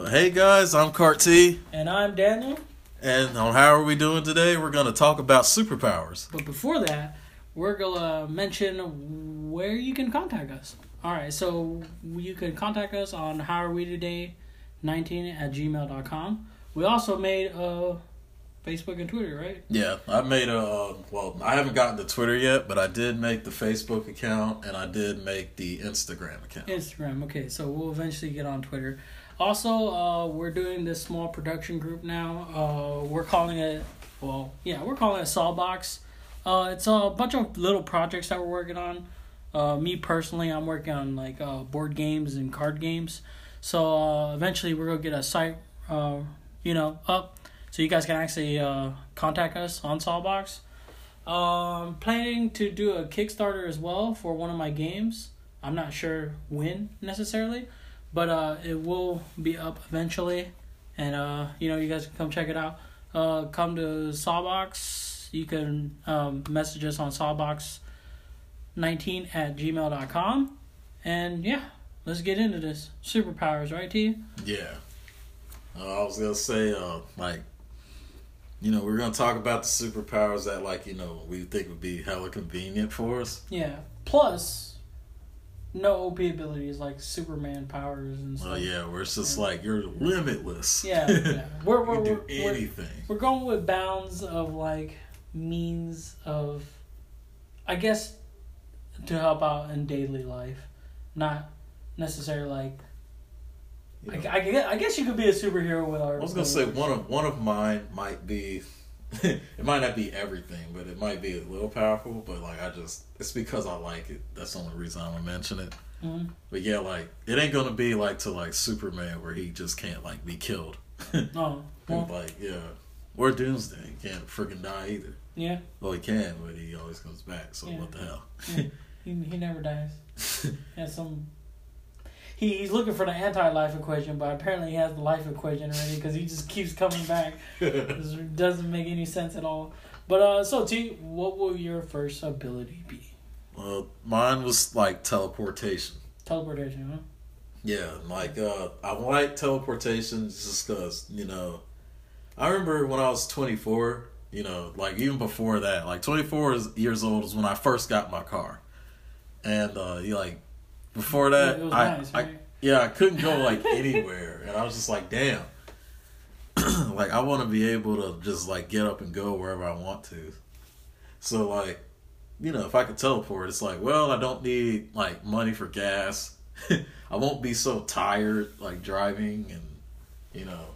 Well, hey guys, I'm Carti. And I'm Daniel. and on how are we doing today? We're going to talk about superpowers. But before that, we're going to mention where you can contact us. All right, so you can contact us on how are we today 19 at gmail.com. We also made a Facebook and Twitter, right? Yeah, I made a well, I haven't gotten to Twitter yet, but I did make the Facebook account and I did make the Instagram account. Instagram. Okay, so we'll eventually get on Twitter. Also, uh, we're doing this small production group now. Uh, we're calling it, well, yeah, we're calling it Sawbox. Uh, it's a bunch of little projects that we're working on. Uh, me personally, I'm working on like uh, board games and card games. So uh, eventually, we're gonna get a site, uh, you know, up so you guys can actually uh, contact us on Sawbox. Um, planning to do a Kickstarter as well for one of my games. I'm not sure when necessarily, but uh, it will be up eventually, and uh, you know you guys can come check it out. Uh, come to Sawbox. You can um, message us on Sawbox19 at gmail.com. And yeah, let's get into this. Superpowers, right, T? Yeah, uh, I was gonna say, uh, like, you know, we're gonna talk about the superpowers that, like, you know, we think would be hella convenient for us. Yeah. Plus, no OP abilities like Superman powers and stuff. Well, yeah, where it's just like you're limitless. Yeah, yeah. We're, we're, can do we're, we're, anything. we're going with bounds of like means of, I guess, to help out in daily life, not necessarily like. You I, know. I, guess, I guess you could be a superhero with our. I was gonna say one of one of mine might be it might not be everything, but it might be a little powerful. But like I just it's because I like it. That's the only reason I'm gonna mention it. Mhm. But yeah, like it ain't gonna be like to like Superman where he just can't like be killed. Oh, well, like yeah, or Doomsday he can't freaking die either. yeah. Well, he can, but he always comes back. So Yeah. what the hell? yeah. he, he never dies. Has some. He, he's looking for the anti-life equation, but apparently he has the life equation already because he just keeps coming back. This doesn't make any sense at all. But uh, so T, what will your first ability be? well, mine was like teleportation. Teleportation, huh? Yeah, like uh, I like teleportation just because you know, I remember when I was twenty four. You know, like even before that, like twenty four years old is when I first got my car, and uh, you like before that, was I, nice, I yeah I couldn't go like anywhere, and I was just like, damn, like I want to be able to just like get up and go wherever I want to. So like, you know, if I could teleport, it's like, well, I don't need like money for gas. I won't be so tired like driving and you know.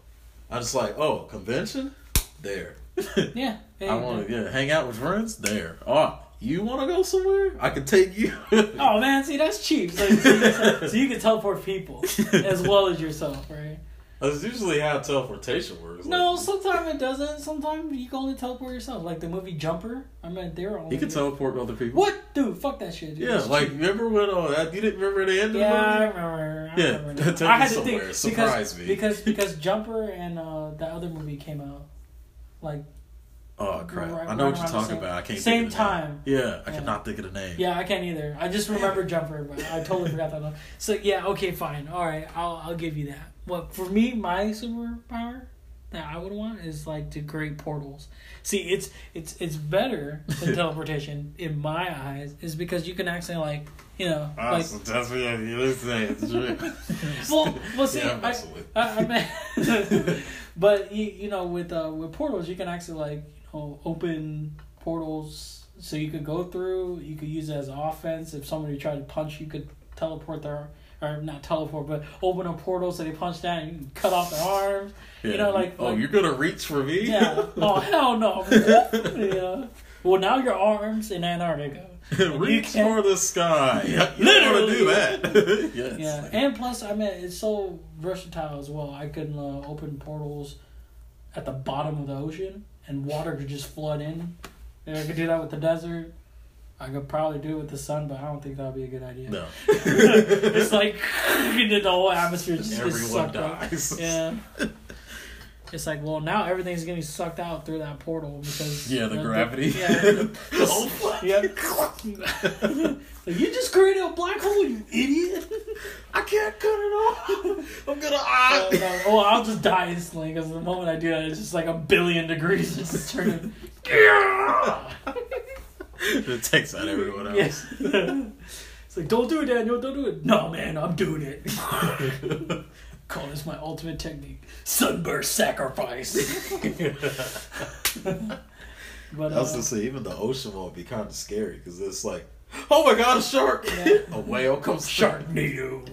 I just like oh convention? There. Yeah. I want to yeah hang out with friends? There. Oh you want to go somewhere I can take you Oh man, see that's cheap. So, so, so you can teleport people as well as yourself, right? that's usually how teleportation works No, like, sometimes it doesn't. Sometimes you can only teleport yourself. Like the movie Jumper. I mean, they're only you can teleport other people What, dude? Fuck that shit. Dude. yeah It's like cheap. remember when uh that you didn't remember the end Yeah, I of the movie remember. I Yeah, remember take now. I me had to somewhere. think Surprise because, me. because because Jumper and uh, the other movie came out like oh crap Right- I know what you're talking same- about I can't same think of the name. time. yeah I Yeah. cannot think of the name yeah I can't either. I just remember Jumper, but I totally forgot that. One. So yeah, okay, fine, all right, I'll I'll give you that. What for me, my superpower that I would want is like to create portals. See, it's it's it's better than teleportation in my eyes, is because you can actually like you know Ah, like that's what you're saying. It's true. well, well, see, Yeah, I, I, I mean, but you, you know, with uh, with portals, you can actually like know open portals so you could go through. You could use it as offense. If somebody tried to punch, you could teleport their or not teleport, but open a portal so they punch down. and You cut off their arms. You know, like oh, like, you're gonna reach for me? yeah. Oh hell no. yeah. Well, now your arms in Antarctica. Reach for the sky. You don't want to do that. yes. Yeah, and plus, I mean, it's so versatile as well. I can uh, open portals at the bottom of the ocean, and water could just flood in. And I could do that with the desert. I could probably do it with the sun, but I don't think that would be a good idea. no. it's like the whole atmosphere just gets Everyone sucked up. dies. Yeah. it's like, well, now everything's getting sucked out through that portal because Yeah, the gravity. yeah, Oh, fuck. yeah. Like, you just created a black hole, you idiot. I can't cut it off. I'm gonna. Uh, Ah. no, oh, I'll just die instantly because the moment I do that, it's just like a billion degrees. It's just turning. it takes out everyone else. Yes. it's like, don't do it, Daniel. Don't do it. No, man, I'm doing it. Call this my ultimate technique: sunburst sacrifice. but I was uh, gonna say, even the ocean won't be kind of scary because it's like, oh my god, a shark! Yeah. a whale comes through. Sharknado.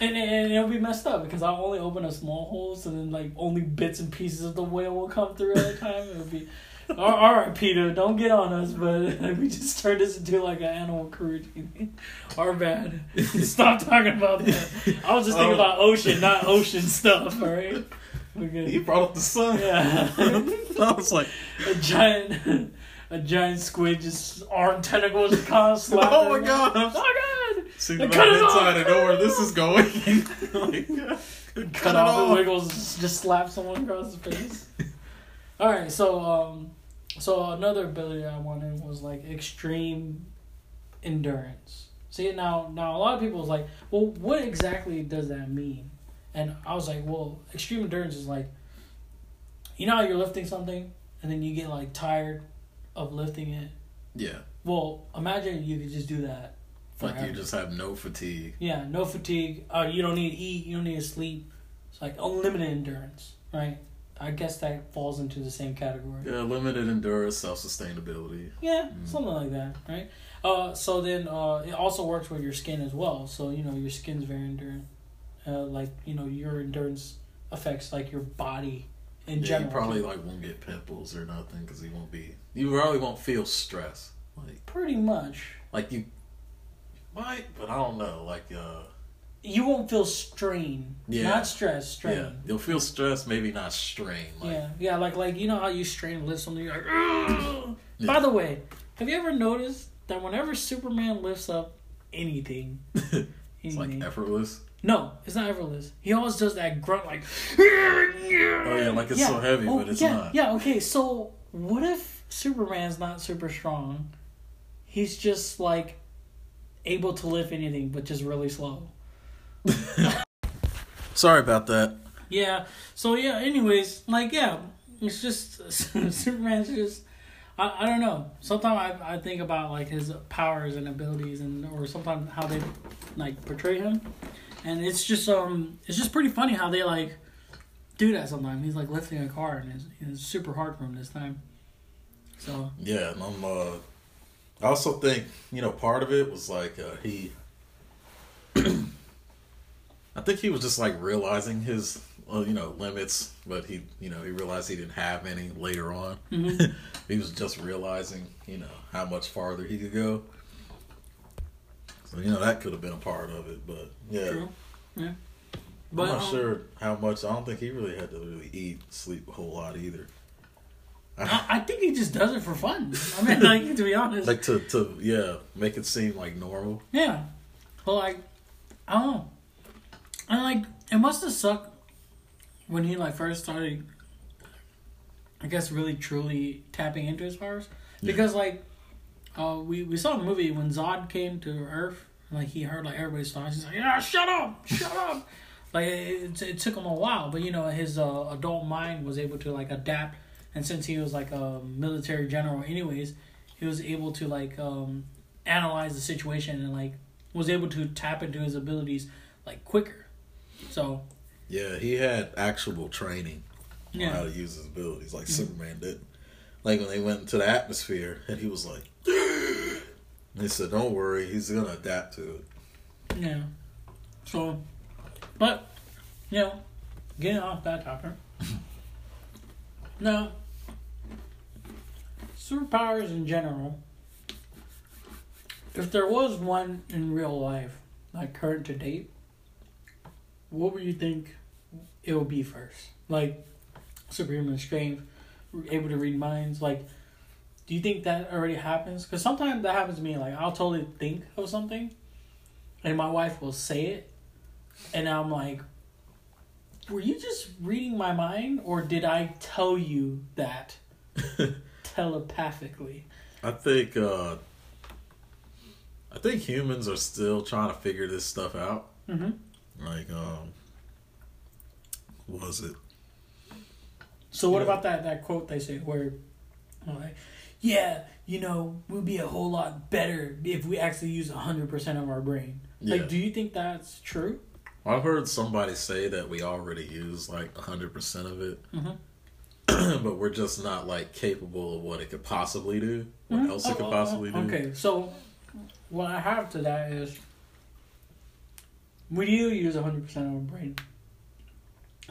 And, and it'll be messed up because I'll only open a small hole, so then like only bits and pieces of the whale will come through at a time. It'll be, all right, Peter, don't get on us, but we just turned this into like an animal cruelty. Our bad. Stop talking about that. I was just thinking Oh. about ocean, not ocean stuff. All right. Good. You brought up the sun. Yeah. I was like, a giant, a giant squid just arm tentacles just kind of slap. oh my god! Oh my god! They about cut it inside. off. I know where this is going. like, cut, cut it off, and wiggles, just slap someone across the face. All right, so um, so another ability I wanted was like extreme endurance. See now, now a lot of people was like, well, what exactly does that mean? And I was like, well, extreme endurance is like, you know how you're lifting something and then you get like tired of lifting it. Yeah, Well, imagine you could just do that. like you just have no fatigue. Yeah, no fatigue. Uh, you don't need to eat. You don't need to sleep. It's like unlimited endurance, right? I guess that falls into the same category. Yeah, limited endurance, self sustainability. Yeah, Mm. something like that, right? Uh, so then uh, it also works with your skin as well. So you know your skin's very endurant. Uh, like you know your endurance affects like your body in yeah, general. you probably like won't get pimples or nothing because you won't be. You probably won't feel stress. Like, pretty much. like you might, but I don't know. Like, uh, You won't feel strain, Yeah. not stress. Strain. yeah, you'll feel stress, maybe not strain. Like, Yeah, yeah, like like you know how you strain to lift something, you're like. Yeah. By the way, have you ever noticed that whenever Superman lifts up anything, it's like effortless. no, it's not effortless. He always does that grunt like. Oh yeah, like it's so heavy, oh, but it's yeah, not. Yeah, okay. So what if Superman's not super strong? He's just like able to lift anything, but just really slow. Sorry about that. Yeah. So yeah. Anyways, like yeah, it's just Superman's just. I, I don't know. Sometimes I, I think about like his powers and abilities and or sometimes how they like portray him, and it's just um it's just pretty funny how they like do that sometimes. He's like lifting a car and it's, it's super hard for him this time. So Yeah, and I'm. Uh, I also think you know part of it was like uh, he. I think he was just like realizing his, uh, you know, limits, but he, you know, he realized he didn't have any later on. Mhm. he was just realizing, you know, how much farther he could go. So you know that could have been a part of it, but yeah, true. Yeah. I'm not um, sure how much. I don't think he really had to really eat, sleep a whole lot either. I, I think he just does it for fun. I mean, like to be honest. like to to yeah, make it seem like normal. Yeah. But like I don't know. And like it must have sucked when he like first started I guess really truly tapping into his powers. Yeah. Because like uh we, we saw in the movie when Zod came to Earth, like he heard like everybody's thoughts, he's like, Yeah, shut up, shut up Like it, it, it took him a while, but you know, his uh, adult mind was able to like adapt and since he was like a military general anyways, he was able to like um analyze the situation and like was able to tap into his abilities like quicker. So Yeah, he had actual training on how yeah, to use his abilities, like Mm-hmm. Superman didn't. Like when they went into the atmosphere, and he was like, they said, "Don't worry, he's gonna adapt to it." yeah. So, but you know, getting off that topic. now, superpowers in general. If there was one in real life, like current to date, what would you think it would be first? Like superhuman strength, able to read minds. Like, do you think that already happens? Because sometimes that happens to me. Like, I'll totally think of something, and my wife will say it, and I'm like, were you just reading my mind, or did I tell you that telepathically? I think uh I think humans are still trying to figure this stuff out. Mm-hmm. Like um was it? So what Yeah. about that that quote they say where, like, yeah, you know, we'll be a whole lot better if we actually use hundred percent of our brain. Yeah. Like, do you think that's true? I've heard somebody say that we already use like hundred percent of it. Mhm. but we're just not like capable of what it could possibly do. What Mhm. else it could Oh, oh, possibly oh, do. Okay, so what I have to that is we do use hundred percent of our brain.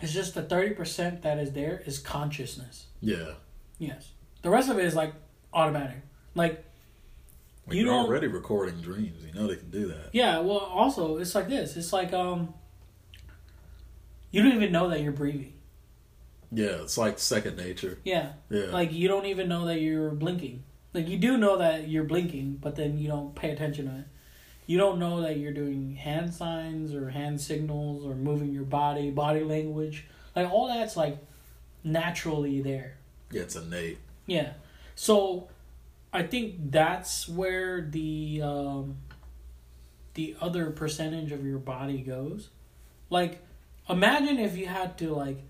It's just the thirty percent that is there is consciousness. Yeah. Yes, the rest of it is like automatic. Like Like You you're don't- already recording dreams. You know they can do that. Yeah, well, also it's like this. It's like um, you don't even know that you're breathing. Yeah, it's like second nature. Yeah, Yeah. like you don't even know that you're blinking. Like you do know that you're blinking, but then you don't pay attention to it. You don't know that you're doing hand signs or hand signals or moving your body, body language. Like all that's like naturally there. yeah, it's innate. Yeah. So I think that's where the um, the other percentage of your body goes. Like imagine if you had to like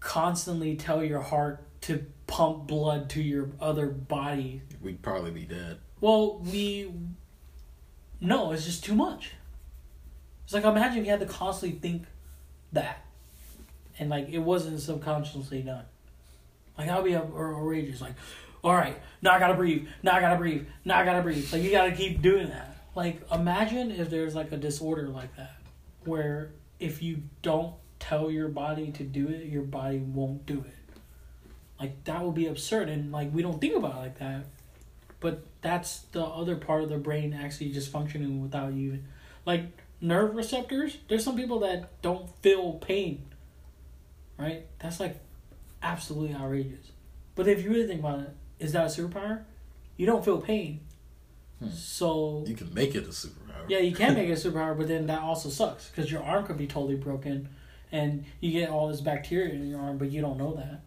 constantly tell your heart to pump blood to your other body. We'd probably be dead. Well, we no, it's just too much. It's like imagine if you had to constantly think that, and like it wasn't subconsciously done. Like I'll be up or outrageous. Like, all right, now I gotta breathe. Now I gotta breathe. Now I gotta breathe. Like you gotta keep doing that. Like imagine if there's like a disorder like that, where if you don't tell your body to do it, your body won't do it. Like that would be absurd, and like we don't think about it like that. But that's the other part of the brain actually just functioning without you, like nerve receptors. There's some people that don't feel pain. Right? That's like absolutely outrageous. But if you really think about it, is that a superpower? You don't feel pain. Hmm. So You can make it a superpower. yeah, you can make it a superpower, but then that also sucks because your arm could be totally broken, and you get all this bacteria in your arm, but you don't know that.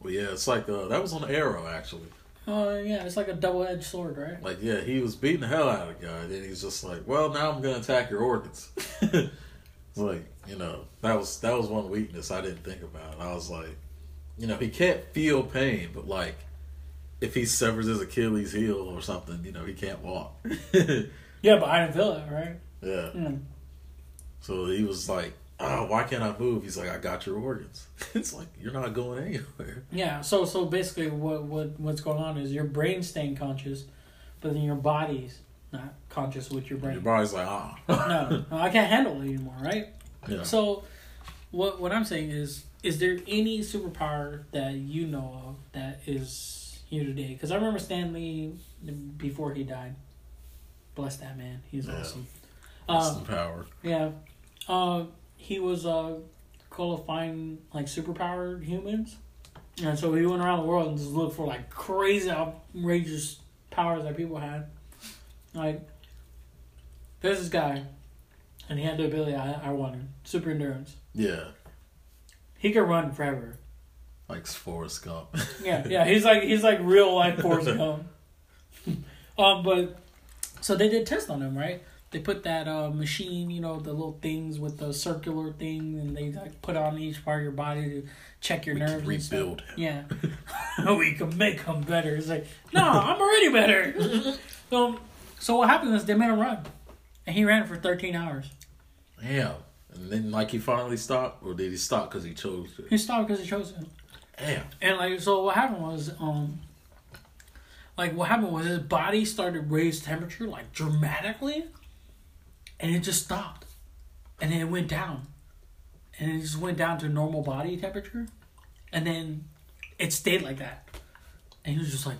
Well, yeah, it's like uh, that was on Arrow actually. Oh yeah, it's like a double edged sword, right? Like, yeah, he was beating the hell out of the guy. Then he's just like, "Well, now I'm gonna attack your organs." it's like, you know, that was that was one weakness I didn't think about. I was like, you know, he can't feel pain, but like, if he severs his Achilles heel or something, you know, he can't walk. Yeah, but I didn't feel it, right? yeah. Mm. So he was like, "Oh, why can't I move?" He's like, "I got your organs." it's like you're not going anywhere. Yeah. So so basically, what what what's going on is your brain's staying conscious, but then your body's not conscious with your brain. Your body's like, "Ah." no, no, I can't handle it anymore, right? yeah. So, what what I'm saying is, is there any superpower that you know of that is here today? Because I remember Stan Lee before he died. Bless that man, he's Yeah. awesome. That's Um, the power. yeah, uh, he was uh, qualifying like superpowered humans, and so he went around the world and just looked for like crazy, outrageous powers that people had. Like, there's this guy, and he had the ability I, I wanted super endurance. Yeah, He could run forever. like Forrest Gump. Yeah, yeah. He's like he's like real life Forrest Gump. um, but so they did test on him, right? They put that uh, machine, you know, the little things with the circular thing, and they like put on each part of your body to check your We nerves. rebuild. Yeah, we can make him better. It's like, no, I'm already better. so, so what happened is they made him run, and he ran for 13 hours. Damn. And then, like, he finally stopped, or did he stop because he chose to? He stopped because he chose to. Damn. And like so what happened was um like what happened was his body started to raise temperature like dramatically and it just stopped. And then it went down. And it just went down to normal body temperature. And then it stayed like that. And he was just like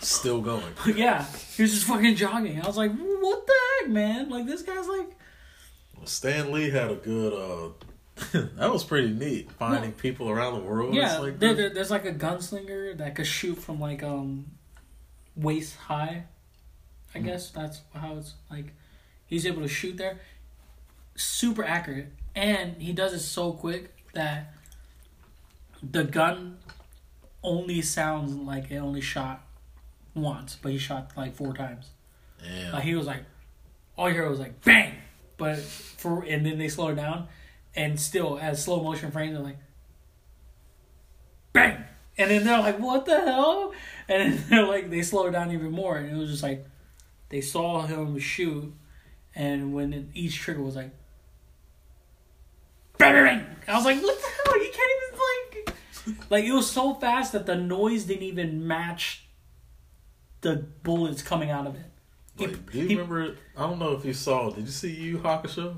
Still going. Yeah. He was just fucking jogging. I was like, what the heck, man? Like this guy's like Well, Stan Lee had a good. uh That was pretty neat. Finding people around the world. Yeah, like there, there- there's like a gunslinger that could shoot from like um waist high. I Hmm. guess that's how it's like. He's able to shoot there. super accurate, and he does it so quick that the gun only sounds like it only shot once, but he shot like four times. Yeah. Like he was like, all you hear was like bang, but for and then they slow it down, and still as slow motion frames they're like bang, and then they're like what the hell, and then they're like they slow it down even more, and it was just like they saw him shoot, and when it, each trigger was like I was like what the hell, you can't even like like it was so fast that the noise didn't even match the bullets coming out of it. He- Like, do you he- remember? I don't know if you saw. Did you see Yu Hakusho?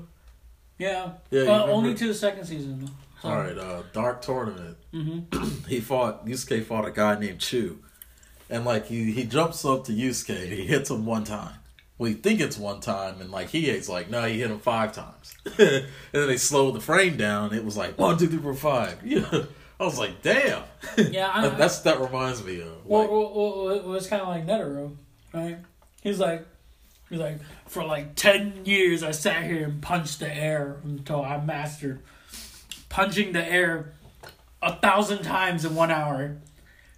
Yeah. Yeah, uh, only to the second season. So, All right, uh, Dark Tournament. Mm-hmm. He fought Yusuke fought a guy named Chu, and like he he jumps up to Yusuke and he hits him one time. Well, you think it's one time, and like he is like, no, he hit him five times. and then they slowed the frame down. It was like one, two, three, four, five. Yeah, I was like, damn. Yeah, I- that's that reminds me of. Well, Like, well, well, it was kind of like Netero, right? He's like, he's like, for like ten years I sat here and punched the air until I mastered punching the air a thousand times in one hour.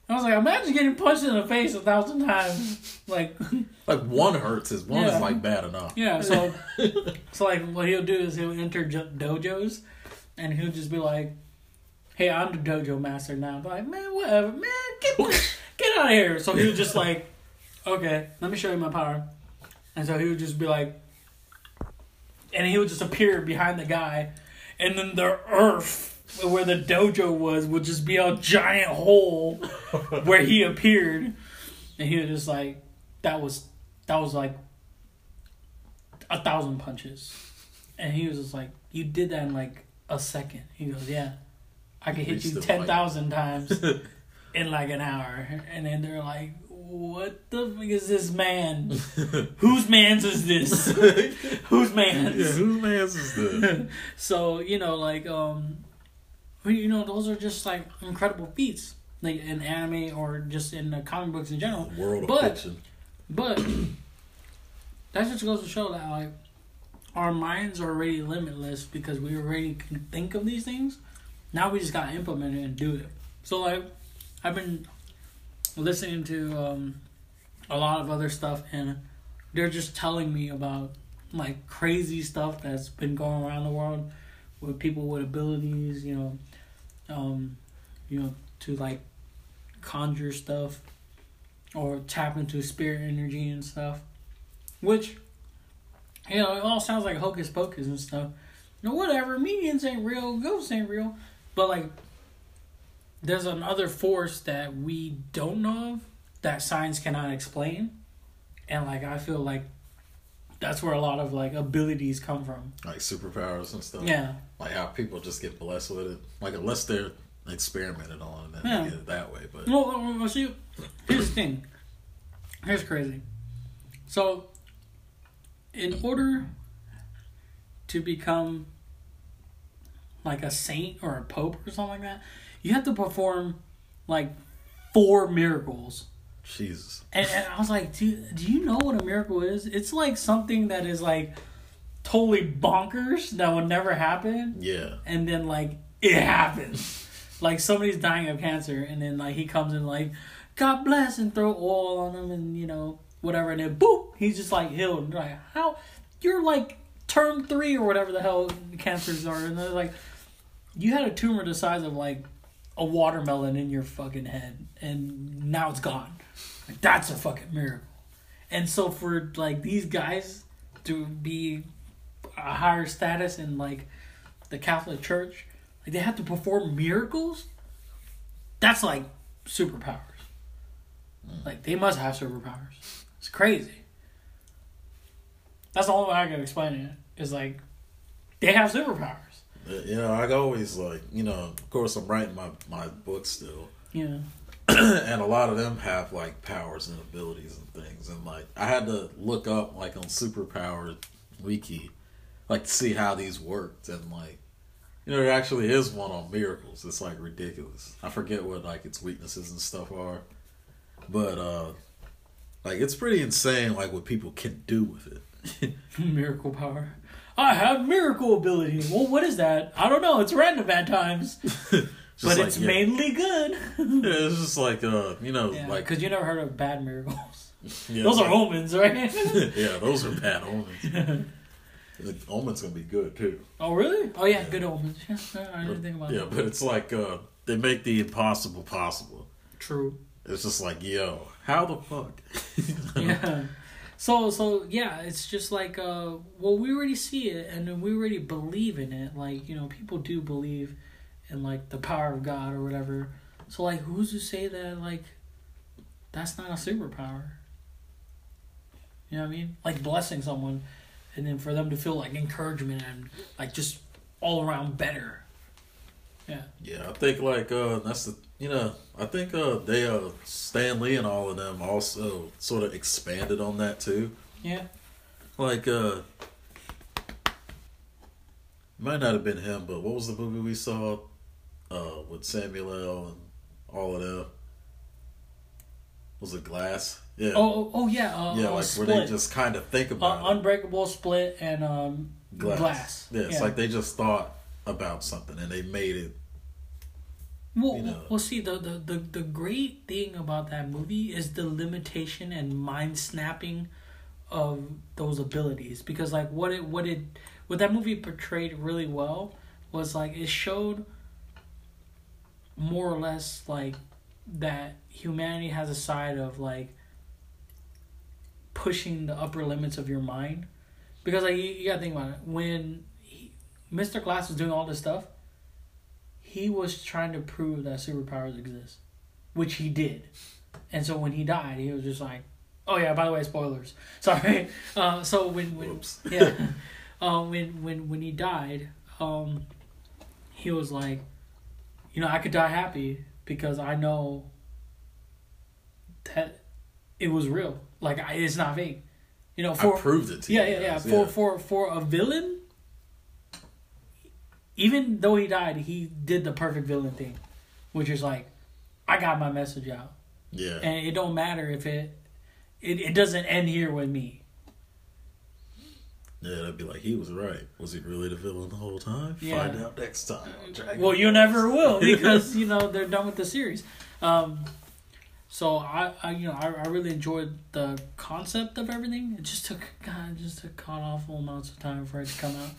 I was like, imagine getting punched in the face a thousand times, like. like one hurts. Is one Yeah. is like bad enough. Yeah, so so like what he'll do is he'll enter dojos, and he'll just be like, "Hey, I'm the dojo master now." Be like, man, whatever, man, get get out of here. So he was just like, "Okay, let me show you my power," and so he would just be like, and he would just appear behind the guy, and then the earth where the dojo was would just be a giant hole where he appeared, and he was just like, that was that was like a thousand punches. And he was just like, You did that in like a second. He goes, Yeah. I could hit you ten light." times in like an hour. And then they're like, What the fuck is this man? Whose man's is this? Whose man's? yeah, whose man's is this? so, you know, like, um well, you know, those are just like incredible feats. Like in anime or just in the comic books in general. World of But- fiction. But that just goes to show that like our minds are already limitless because we already can think of these things. Now we just gotta implement it and do it. So like I've been listening to um, a lot of other stuff and they're just telling me about like crazy stuff that's been going around the world with people with abilities, you know, um, you know, to like conjure stuff or tap into spirit energy and stuff. Which, you know, it all sounds like hocus pocus and stuff. Know, whatever, mediums ain't real, ghosts ain't real. But, like, there's another force that we don't know of that science cannot explain. And, like, I feel like that's where a lot of, like, abilities come from. Like superpowers and stuff. Yeah. Like how people just get blessed with it. Like unless they're experimented on, then Yeah. they get it that way. But Well, well, well, see, here's the thing. Here's crazy. So, in order to become like a saint or a pope or something like that, you have to perform like four miracles. Jesus. And, and I was like, do, do you know what a miracle is? It's like something that is like totally bonkers that would never happen Yeah. and then like it happens. like somebody's dying of cancer, and then like he comes in like, God bless, and throw oil on him, and you know whatever, and then boop, he's just like healed. And like how you're like term three or whatever the hell cancers are, and they're like, you had a tumor the size of like a watermelon in your fucking head, and now it's gone. Like that's a fucking miracle. And so for like these guys to be a higher status in like the Catholic Church, like they have to perform miracles. That's like superpowers. Like they must have superpowers. It's crazy. That's the only way I can explain it. Is like they have superpowers. You know, I always like, you know, of course I'm writing my, my book still. Yeah. and a lot of them have like powers and abilities and things. And like I had to look up like on superpower wiki, like to see how these worked and like you know, there actually is one on miracles. It's like ridiculous. I forget what like its weaknesses and stuff are. But uh like it's pretty insane like what people can do with it. Miracle power. I have miracle ability. Well, what is that? I don't know. It's random at times, Just but like, it's yeah. mainly good. Yeah, it's just like uh, you know, Yeah, like because you never heard of bad miracles. yeah, Those are like- omens, right? yeah, those are bad omens. the omen's gonna be good too. oh, really? Oh, yeah, good omens. Yeah, I didn't think about Yeah, that. but it's like uh, they make the impossible possible. True. It's just like, yo, how the fuck? yeah. So so yeah, it's just like uh well we already see it and we already believe in it. Like, you know, people do believe in like the power of God or whatever. So like who's to say that like that's not a superpower? You know what I mean? Like blessing someone and then for them to feel like encouragement and like just all around better. Yeah. Yeah, I think like uh that's the you know I think uh they uh Stan Lee and all of them also sort of expanded on that too. Yeah. Like uh might not have been him, but what was the movie we saw uh with Samuel L. and all of them? Was it Glass? Yeah. Oh oh, oh yeah, uh, yeah, uh, like split. where they just kind of think uh, about it. unbreakable split and um glass. Yeah, it's like they just thought about something and they made it. Well, you know. well, see, the, the, the, the great thing about that movie is the limitation and mind snapping of those abilities. Because, like, what it what it what that movie portrayed really well was like it showed more or less like that humanity has a side of like pushing the upper limits of your mind. Because like you, you gotta think about it when he, Mr. Glass was doing all this stuff he was trying to prove that superpowers exist, which he did. And so when he died, he was just like, "Oh yeah, by the way, spoilers. Sorry." Uh, so when when Whoops. yeah, um, when when when he died, um, he was like, you know, I could die happy because I know that it was real. Like I, it's not fake. You know, for I proved it to yeah, you. yeah, yeah. For for for a villain, even though he died, he did the perfect villain thing, which is like, I got my message out, yeah. and it don't matter if it, it it doesn't end here with me. Yeah, that'd be like he was right. Was he really the villain the whole time? Yeah. Find out next time. Dragon Well, you never will because you know they're done with the series. Um, so I, I you know I, I really enjoyed the concept of everything. It just took God, it just took god awful amounts of time for it to come out.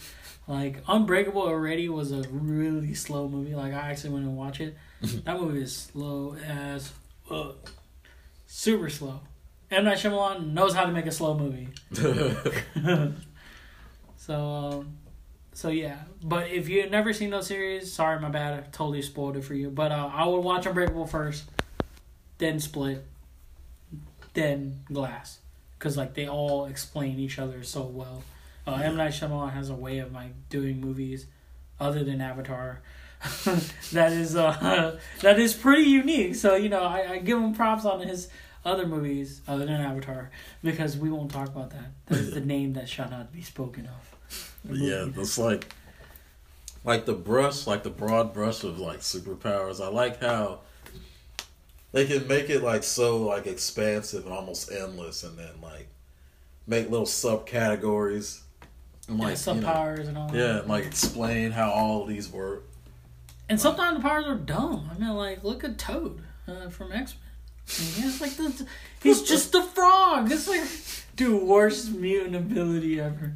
Like Unbreakable already was a really slow movie. Like I actually went and watch it. that movie is slow as fuck. super slow. M Night Shyamalan knows how to make a slow movie. So, um, so yeah. But if you've never seen those series, sorry, my bad. I totally spoiled it for you. But uh, I would watch Unbreakable first, then Split, then Glass, because like they all explain each other so well. Uh, M Night Shyamalan has a way of like doing movies, other than Avatar. that is uh that is pretty unique. So you know I, I give him props on his other movies other than Avatar because we won't talk about that. That is the name that shall not be spoken of. Yeah, it's like like the brush, like the broad brush of like superpowers. I like how they can make it like so like expansive and almost endless, and then like make little subcategories. And yeah, like sub you know, and all. yeah, and like explain how all of these work. And sometimes the powers are dumb. I mean, like look at Toad uh, from X Men. He's like the, he's just a frog. It's like, dude, worst mutant ability ever.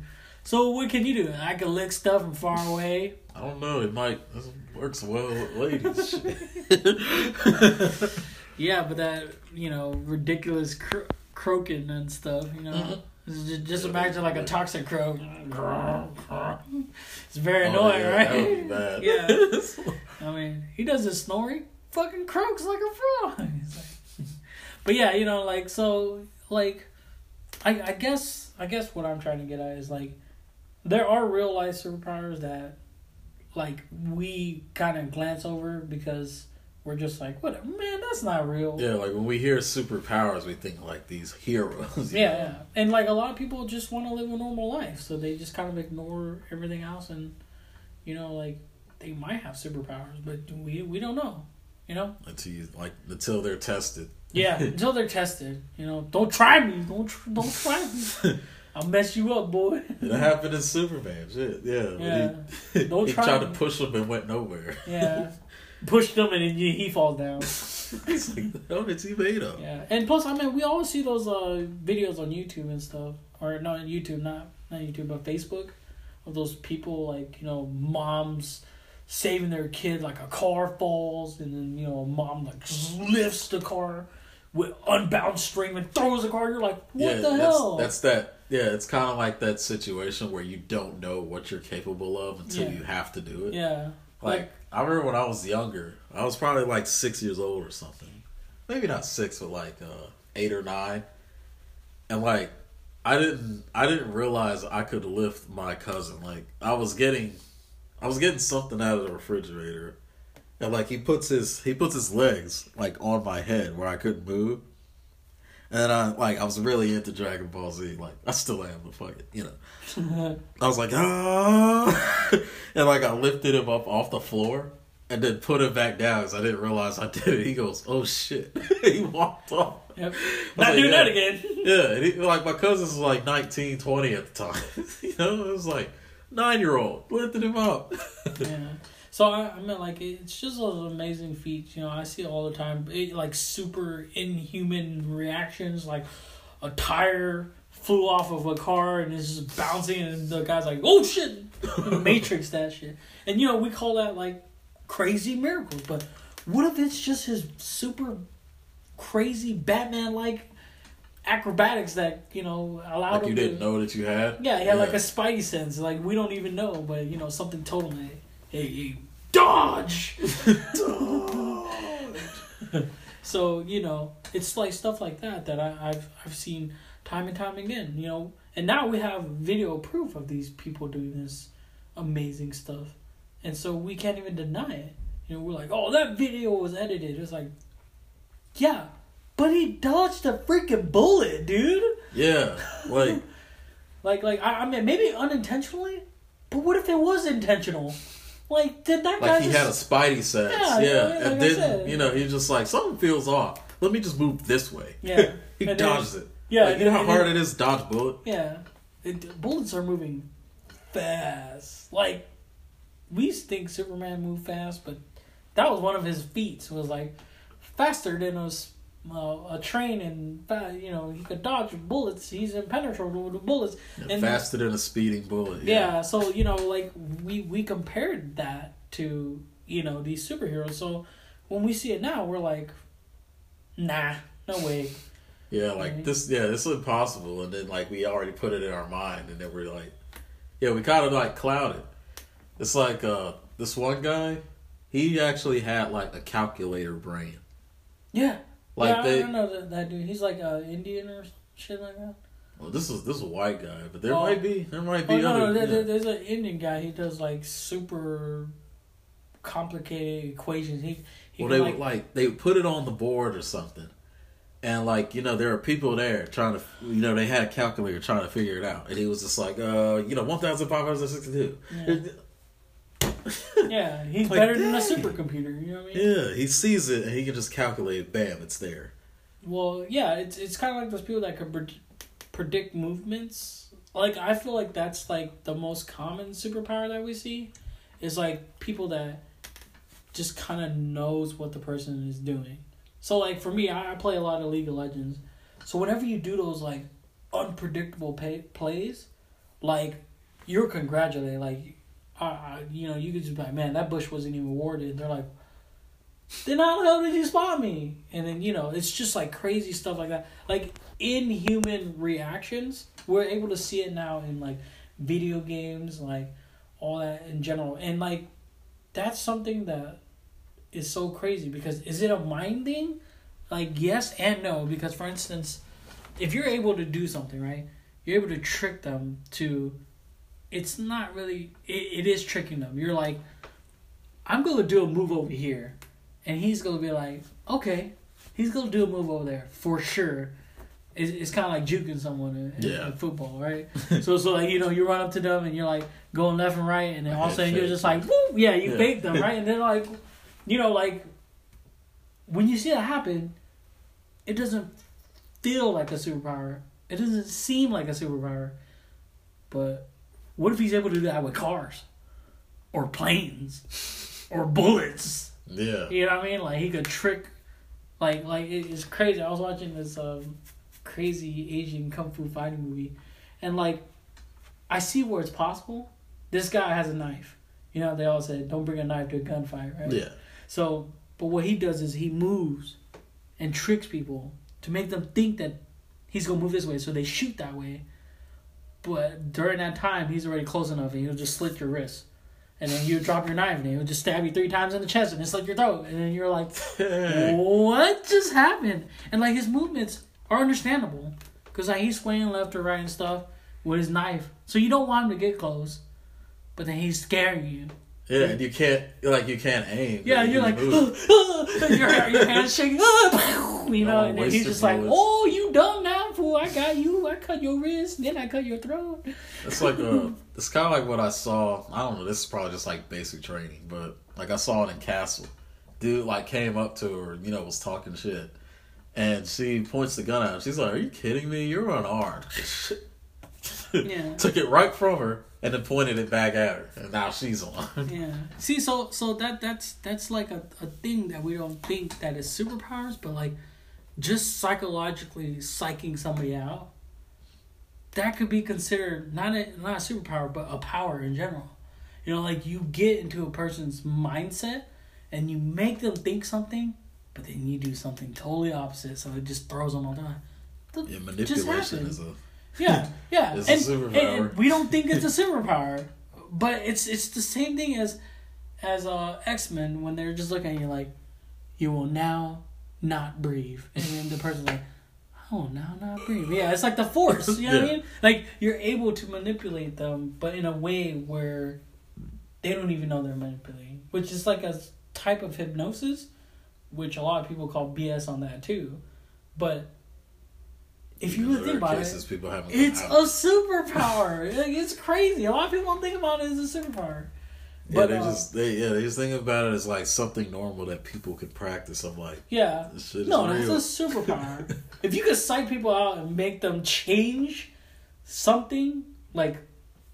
So what can you do? I can lick stuff from far away. I don't know. It might this works well with ladies. Yeah, but that you know ridiculous cro- croaking and stuff. You know, Mhm. just, just imagine like a toxic croak. It's very Oh, annoying, yeah, right? That would be bad. Yeah. I mean, he does his snoring, fucking croaks like a frog. He's like, but yeah, you know, like so, like, I I guess I guess what I'm trying to get at is like, there are real life superpowers that, like, we kind of glance over because we're just like, what man, that's not real. yeah, like when we hear superpowers, we think like these heroes. Yeah, know? yeah, and like a lot of people just want to live a normal life, so they just kind of ignore everything else, and you know, like they might have superpowers, but we we don't know, you know. Until you, like until they're tested. Yeah, until they're tested, you know. Don't try me. Don't tr- don't try me. I'll mess you up, boy. It happened in Superman. Shit, yeah. Yeah. He, Don't he try tried to- push him and went nowhere. Yeah. Pushed him and he he falls down. It's like, the hell is he made of? Yeah, and plus, I mean, we always see those uh videos on YouTube and stuff, or not YouTube, not not YouTube, but Facebook, of those people like you know moms saving their kid like a car falls and then you know a mom like lifts the car with unbound string and throws the car. You're like, what yeah, the that's, hell? That's that. Yeah, it's kind of like that situation where you don't know what you're capable of until Yeah. you have to do it. yeah, Like, I remember when I was younger, I was probably like six years old or something. Maybe not six, but like uh, eight or nine. And like, I didn't, I didn't realize I could lift my cousin. Like, I was getting, I was getting something out of the refrigerator, and like he puts his, he puts his legs like on my head where I couldn't move. And I like I was really into Dragon Ball Z. Like I still am, but fuck it, you know. I was like, ah, and like I lifted him up off the floor and then put him back down because I didn't realize I did it. He goes, oh shit, he walked off. yep. not like, doing that again. Yeah, and he, like my cousin's was like 19, 20 at the time. you know, it was like nine year old lifted him up. yeah. So I, I mean, like it's just an amazing feat. You know, I see it all the time. It, like super inhuman reactions, like a tire flew off of a car and it's just bouncing, and the guy's like, "Oh shit!" Matrix that shit. And you know, we call that like crazy miracles. But what if it's just his super crazy Batman like acrobatics that you know allowed like him you to- didn't know that you had. yeah, he had like a spidey sense. Like we don't even know, but you know something him, "Hey, hey dodge!" so you know, it's like stuff like that that I, I've I've seen time and time again. You know, and now we have video proof of these people doing this amazing stuff, and so we can't even deny it. You know, we're like, "Oh, that video was edited." It's like, yeah, but he dodged a freaking bullet, dude. yeah, like Like, like I, I mean, maybe unintentionally, but what if it was intentional? Like, did that guy like he just? had a spidey sense. Yeah, Yeah, yeah, like and then you know he's just like something feels off. Let me just move this way. Yeah. he And dodges it. yeah, Like, you know how hard then- it is to dodge a bullet. yeah, it, bullets are moving fast. Like, we used to think Superman moved fast, but that was one of his feats. Was like faster than a uh, a train, and you know he could dodge bullets. He's impenetrable with bullets. And- Faster than a speeding bullet. yeah so you know like we we compared that to you know these superheroes so when we see it now we're like nah no way Yeah, like this. Yeah, this is impossible. And then like we already put it in our mind, and then we're like, yeah, we kind of like clouded. It's like uh this one guy, he actually had like a calculator brain. yeah Like yeah, they- I don't know that, that dude he's like a indian or shit like that Well, this is this is a white guy, but there Oh. might be there might be oh no, other. no there, yeah. there- there's an indian guy he does like super complicated equations he, he well, they like, would like they would put it on the board or something, and like you know there are people there trying to you know they had a calculator trying to figure it out, and he was just like uh you know one thousand five hundred sixty two. yeah he's Like, better than a supercomputer you know what i mean Yeah, he sees it and he can just calculate. Bam, it's there. Well, yeah, it's it's kind of like those people that can pred- predict movements. Like I feel like that's like the most common superpower that we see, is like people that just kind of knows what the person is doing. So like for me, I, I play a lot of League of Legends. So whenever you do those like unpredictable pay- plays, like you're congratulated. Like, uh, you know, you could just be like, man, that bush wasn't even warded. They're like, then how the hell did you spot me? And then you know, it's just like crazy stuff like that. Like inhuman reactions. We're able to see it now in like video games, like all that in general, and like that's something that is so crazy because is it a mind thing? Like yes and no. Because for instance, if you're able to do something right, you're able to trick them to. It's not really. It, it is tricking them. You're like, I'm gonna do a move over here and he's gonna be like, okay, he's gonna do a move over there for sure. It's, it's kind of like juking someone in, in, Yeah. in football, right? so so like you know you run up to them and you're like going left and right, and then all of a sudden you're just like, woo, yeah, you Yeah. fake them, right? And then like, you know, like when you see that happen, it doesn't feel like a superpower. It doesn't seem like a superpower. But what if he's able to do that with cars? Or planes? or bullets? Yeah. You know what I mean? Like he could trick like like it's crazy. I was watching this um crazy Asian kung fu fighting movie and like I see where it's possible. This guy has a knife. You know, they all said don't bring a knife to a gunfight, right? Yeah. So, but what he does is he moves and tricks people to make them think that he's gonna move this way, so they shoot that way. But during that time, he's already close enough, and he'll just slit your wrist, and then you drop your knife, and he'll just stab you three times in the chest, and it's slit your throat, and then you're like, "What just happened?" And like his movements are understandable, cause like he's swaying left or right and stuff with his knife, so you don't want him to get close, but then he's scaring you. Yeah, and you can't You're like you can't aim. Yeah, You you're like, your, your hands shaking, you know, Oh, and he's just like, oh, you dumb now, fool. I got you. I cut your wrist, then I cut your throat. It's like uh it's kind of like what I saw. I don't know. This is probably just like basic training, but like I saw it in Castle. Dude like came up to her, you know, was talking shit, and she points the gun at him. She's like, "Are you kidding me? You're unarmed." Yeah. Took it right from her and then pointed it back at her, and now she's on. Yeah. See, so so that that's that's like a, a thing that we don't think that is superpowers, but like just psychologically psyching somebody out. That could be considered not a not a superpower, but a power in general. You know, like you get into a person's mindset and you make them think something, but then you do something totally opposite, so it just throws them all the. Yeah, manipulation is a Yeah, yeah. It's a and, superpower. and we don't think it's a superpower, but it's it's the same thing as as uh X Men when they're just looking at you like, you will now not breathe, and then the person's like, oh, now not breathe. Yeah, it's like the Force. You know what I mean? Like you're able to manipulate them, but in a way where they don't even know they're manipulating, which is like a type of hypnosis, which a lot of people call BS on that too, but. If you really think about it, cases people haven't. it's a superpower. like, it's crazy. A lot of people don't think about it as a superpower. Yeah, but, they uh, just they yeah they just think about it as like something normal that people could practice. I'm like, Yeah. this shit is No, real. that's a superpower. if you could psych people out and make them change something, like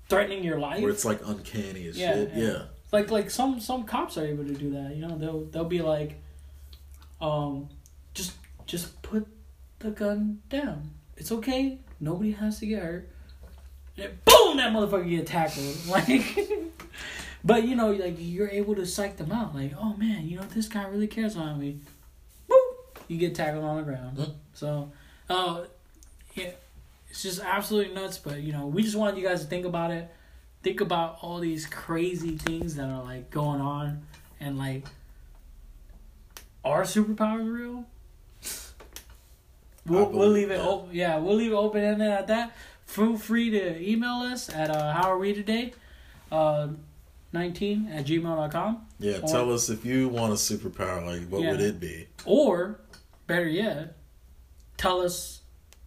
threatening your life, Where it's like uncanny as Yeah, shit. yeah. Yeah. like like some some cops are able to do that. You know, they'll they'll be like, um, just just put the gun down. It's okay. Nobody has to get hurt. And boom, that motherfucker get tackled. Like, but you know, like you're able to psych them out. Like, oh man, you know this guy really cares about me. Boop, you get tackled on the ground. Mm. So, uh, yeah, it's just absolutely nuts. But you know, we just wanted you guys to think about it. Think about all these crazy things that are like going on, and like, are superpowers real? We'll, we'll leave it open. Yeah, we'll leave it open ended at that. Feel free to email us at uh, how are we today, uh, nineteen at gmail.com. Yeah, Or- tell us if you want a superpower, like what Yeah. would it be? Or, better yet, tell us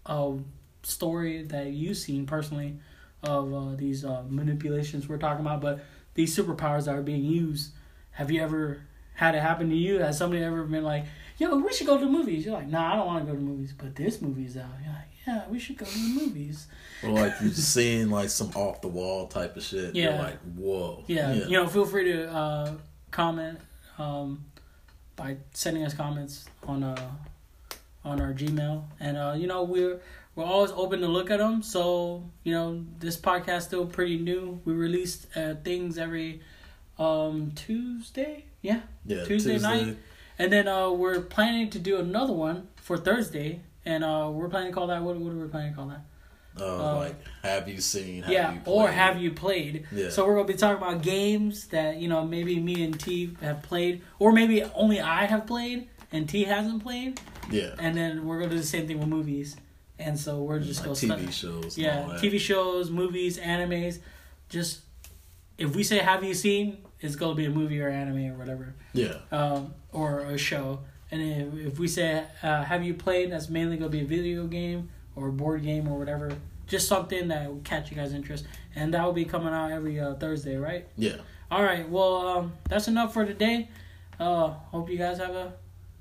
a story that you've seen personally of uh, these uh, manipulations we're talking about, but these superpowers that are being used. Have you ever had it happen to you? Has somebody ever been like, yo, we should go to the movies? You're like, nah, I don't want to go to the movies, but this movie's out. You're like, yeah, we should go to the movies. Or like you've seen like some off the wall type of shit. You're Yeah. like, whoa. Yeah, you know, feel free to uh, comment um, by sending us comments on uh, on our Gmail, and uh, you know we're we're always open to look at them. So you know this podcast still pretty new. We released uh, things every um, Tuesday, yeah, yeah, Tuesday night. and then uh, we're planning to do another one for Thursday, and uh, we're planning to call that what? What are we planning to call that? Uh, Uh, like, have you seen? Have yeah, you or have you played? Yeah. So we're gonna be talking about games that you know maybe me and T have played, or maybe only I have played and T hasn't played, Yeah. and then we're gonna do the same thing with movies. And so we're just Like gonna TV start- shows. yeah. TV shows, movies, animes. Just if we say have you seen, it's gonna be a movie or anime or whatever, Yeah. um, or a show. And if, if we say uh, have you played, that's mainly gonna be a video game or a board game or whatever. Just something that will catch you guys' interest, and that will be coming out every uh, Thursday, right? Yeah. All right. Well, um, that's enough for today. Uh, hope you guys have a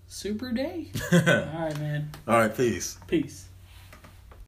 super day. All right, man. All right. Peace. Peace.